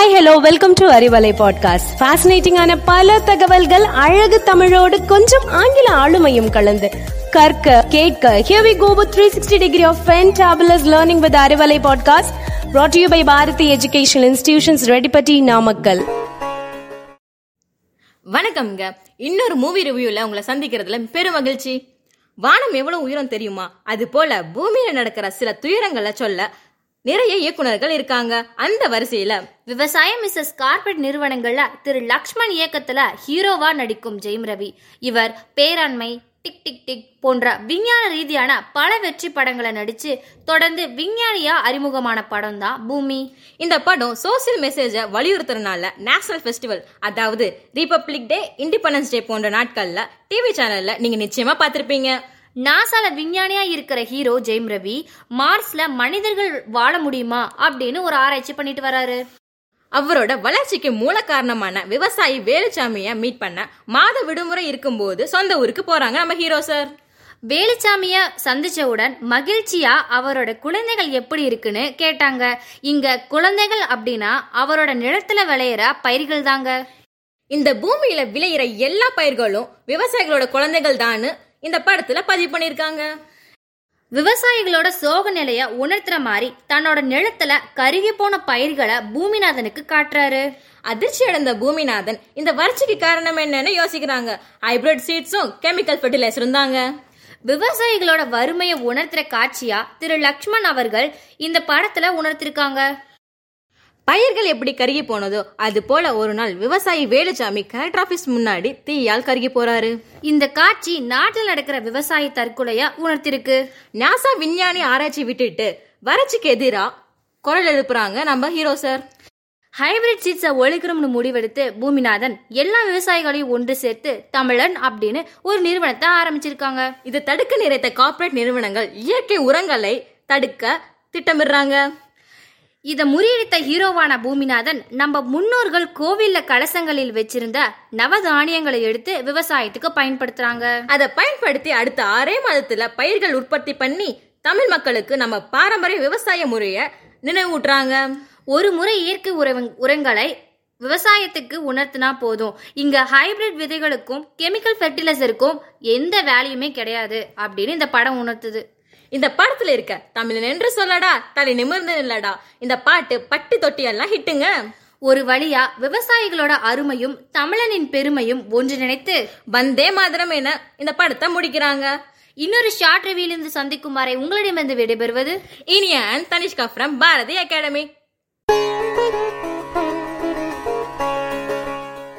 Hi hello welcome to Arivalai podcast ஃபேசினேட்டிங்கான பல தகவல்கள் அழகு தமிழோடு கொஞ்சம் ஆங்கில ஆளுமையும் கலந்து. கற்க கேட்க here we go with 360 degree of fantabulous learning with Arivalai podcast brought to you by Bharathi educational institutions Reddipatti Namakkal வணக்கம்ங்க. இன்னொரு மூவி ரிவ்யூல உங்களை சந்திக்கிறதுல பெரும் மகிழ்ச்சி. வானம் எவ்வளவு உயரம் தெரியுமா? அது போல பூமியில நடக்கிற சில துயரங்களை சொல்ல நிறைய இயக்குனர்கள் இருக்காங்க. அந்த வரிசையில விவசாயம் மிஸ்ஸஸ் கார்பரேட் நிறுவனங்கள்ல திரு லக்ஷ்மண் இயக்கத்துல ஹீரோவா நடிக்கும் ஜெயம் ரவி. இவர் பேராண்மை டிக் டிக் டிக் போன்ற விஞ்ஞான ரீதியான பல வெற்றி படங்களை நடிச்சு தொடர்ந்து விஞ்ஞானியா அறிமுகமான படம் தான் பூமி. இந்த படம் சோசியல் மெசேஜை வலியுறுத்துறதுனால நேஷனல் ஃபெஸ்டிவல் அதாவது ரிபப்ளிக் டே இண்டிபெண்டன்ஸ் டே போன்ற நாட்கள்ல டிவி சேனல்ல நீங்க நிச்சயமா பார்த்திருப்பீங்க. நாசால விஞ்ஞானியா இருக்கிற ஹீரோ ஜெயம் ரவி மார்ஸ்ல மனிதர்கள் வாழ முடியுமா அப்படின்னு ஒரு ஆராய்ச்சி பண்ணிட்டு வராரு. அவரோட வளர்ச்சிக்கு மூல காரணமான விவசாயி வேலுச்சாமிய மீட் பண்ண மாத விடுமுறை இருக்கும்போது சொந்த ஊருக்கு போறாங்க நம்ம ஹீரோ சார். வேலுச்சாமிய சந்திச்சவுடன் மகிழ்ச்சியா அவரோட குழந்தைகள் எப்படி இருக்குன்னு கேட்டாங்க. இங்க குழந்தைகள் அப்படின்னா அவரோட நிலத்துல விளையிற பயிர்கள் தாங்க இந்த பூமியில விளையிற எல்லா பயிர்களும் விவசாயிகளோட குழந்தைகள் தான் இந்த படத்துல பதிவு பண்ணிருக்காங்க. விவசாயிகளோட சோக நிலைய உணர்த்துற மாதிரி தன்னோட நிலத்துல கருகி போன பயிர்களை பூமிநாதனுக்கு காட்டுறாரு. அதிர்ச்சி அடைந்த பூமிநாதன் இந்த வறட்சிக்கு காரணம் என்னன்னு யோசிக்கிறாங்க. ஹைபிரிட் சீட்ஸும் கெமிக்கல் ஃபெர்டிலைசரும் தாங்க விவசாயிகளோட வறுமையை உணர்த்துற காட்சியா திரு லக்ஷ்மண் அவர்கள் இந்த படத்துல உணர்த்திருக்காங்க. பயிர்கள் எப்படி கருகி போனதோ அது போல ஒரு நாள் விவசாயி வேலுச்சாமி கலெக்டர் ஆபீஸ் முன்னாடி தீயால் கருகி போறாரு. இந்த காட்சி நாட்டில் நடக்கிற விவசாய தற்கொலையா உணர்த்திருக்கு. நாசா விஞ்ஞானி ஆராய்ச்சி விட்டுட்டு வறட்சிக்கு எதிரா குரல் எழுப்புறாங்க நம்ம ஹீரோ சார் ஹைபிரிட் சீட்ஸை ஒழிக்கணும்னு முடிவெடுத்து பூமிநாதன் எல்லா விவசாயிகளையும் ஒன்று சேர்த்து தமிழன் அப்படின்னு ஒரு நிறுவனத்தை ஆரம்பிச்சிருக்காங்க. இது தடுக்க நிறைத்த கார்ப்பரேட் நிறுவனங்கள் இயற்கை உரங்களை தடுக்க திட்டமிடுறாங்க. இத முறியடித்த ஹீரோவான பூமிநாதன் நம்ம முன்னோர்கள் கோவில்ல கலசங்களில் வச்சிருந்த நவதானியங்களை எடுத்து விவசாயத்துக்கு பயன்படுத்துறாங்க. அதை பயன்படுத்தி அடுத்த ஆறே மாதத்துல பயிர்கள் உற்பத்தி பண்ணி தமிழ் மக்களுக்கு நம்ம பாரம்பரிய விவசாய முறைய நினைவூட்டுறாங்க. ஒரு முறை இயற்கை உரவங்- உரங்களை விவசாயத்துக்கு உணர்த்தினா போதும். இங்க ஹைபிரிட் விதைகளுக்கும் கெமிக்கல் ஃபெர்டிலைசருக்கும் எந்த வேலையுமே கிடையாது அப்படின்னு இந்த படம் உணர்த்துது. இந்த படத்துல இருக்க தமிழன் என்று சொல்லடா தலை நிமிர்ந்து இல்லடா இந்த பாட்டு பட்டி தொட்டி எல்லாம் ஹிட்டுங்க. ஒரு வழியா விவசாயிகளோட அருமையும் தமிழனின் பெருமையும் ஒன்று நினைத்து வந்தே மாதிரம் என இந்த படத்தை முடிக்கிறாங்க. இன்னொரு ஷார்ட் ரிவியிலிருந்து சந்திக்கும் வரை உங்களிடமிருந்து விடைபெறுவது இனிய and Tanishka from Bharathi academy.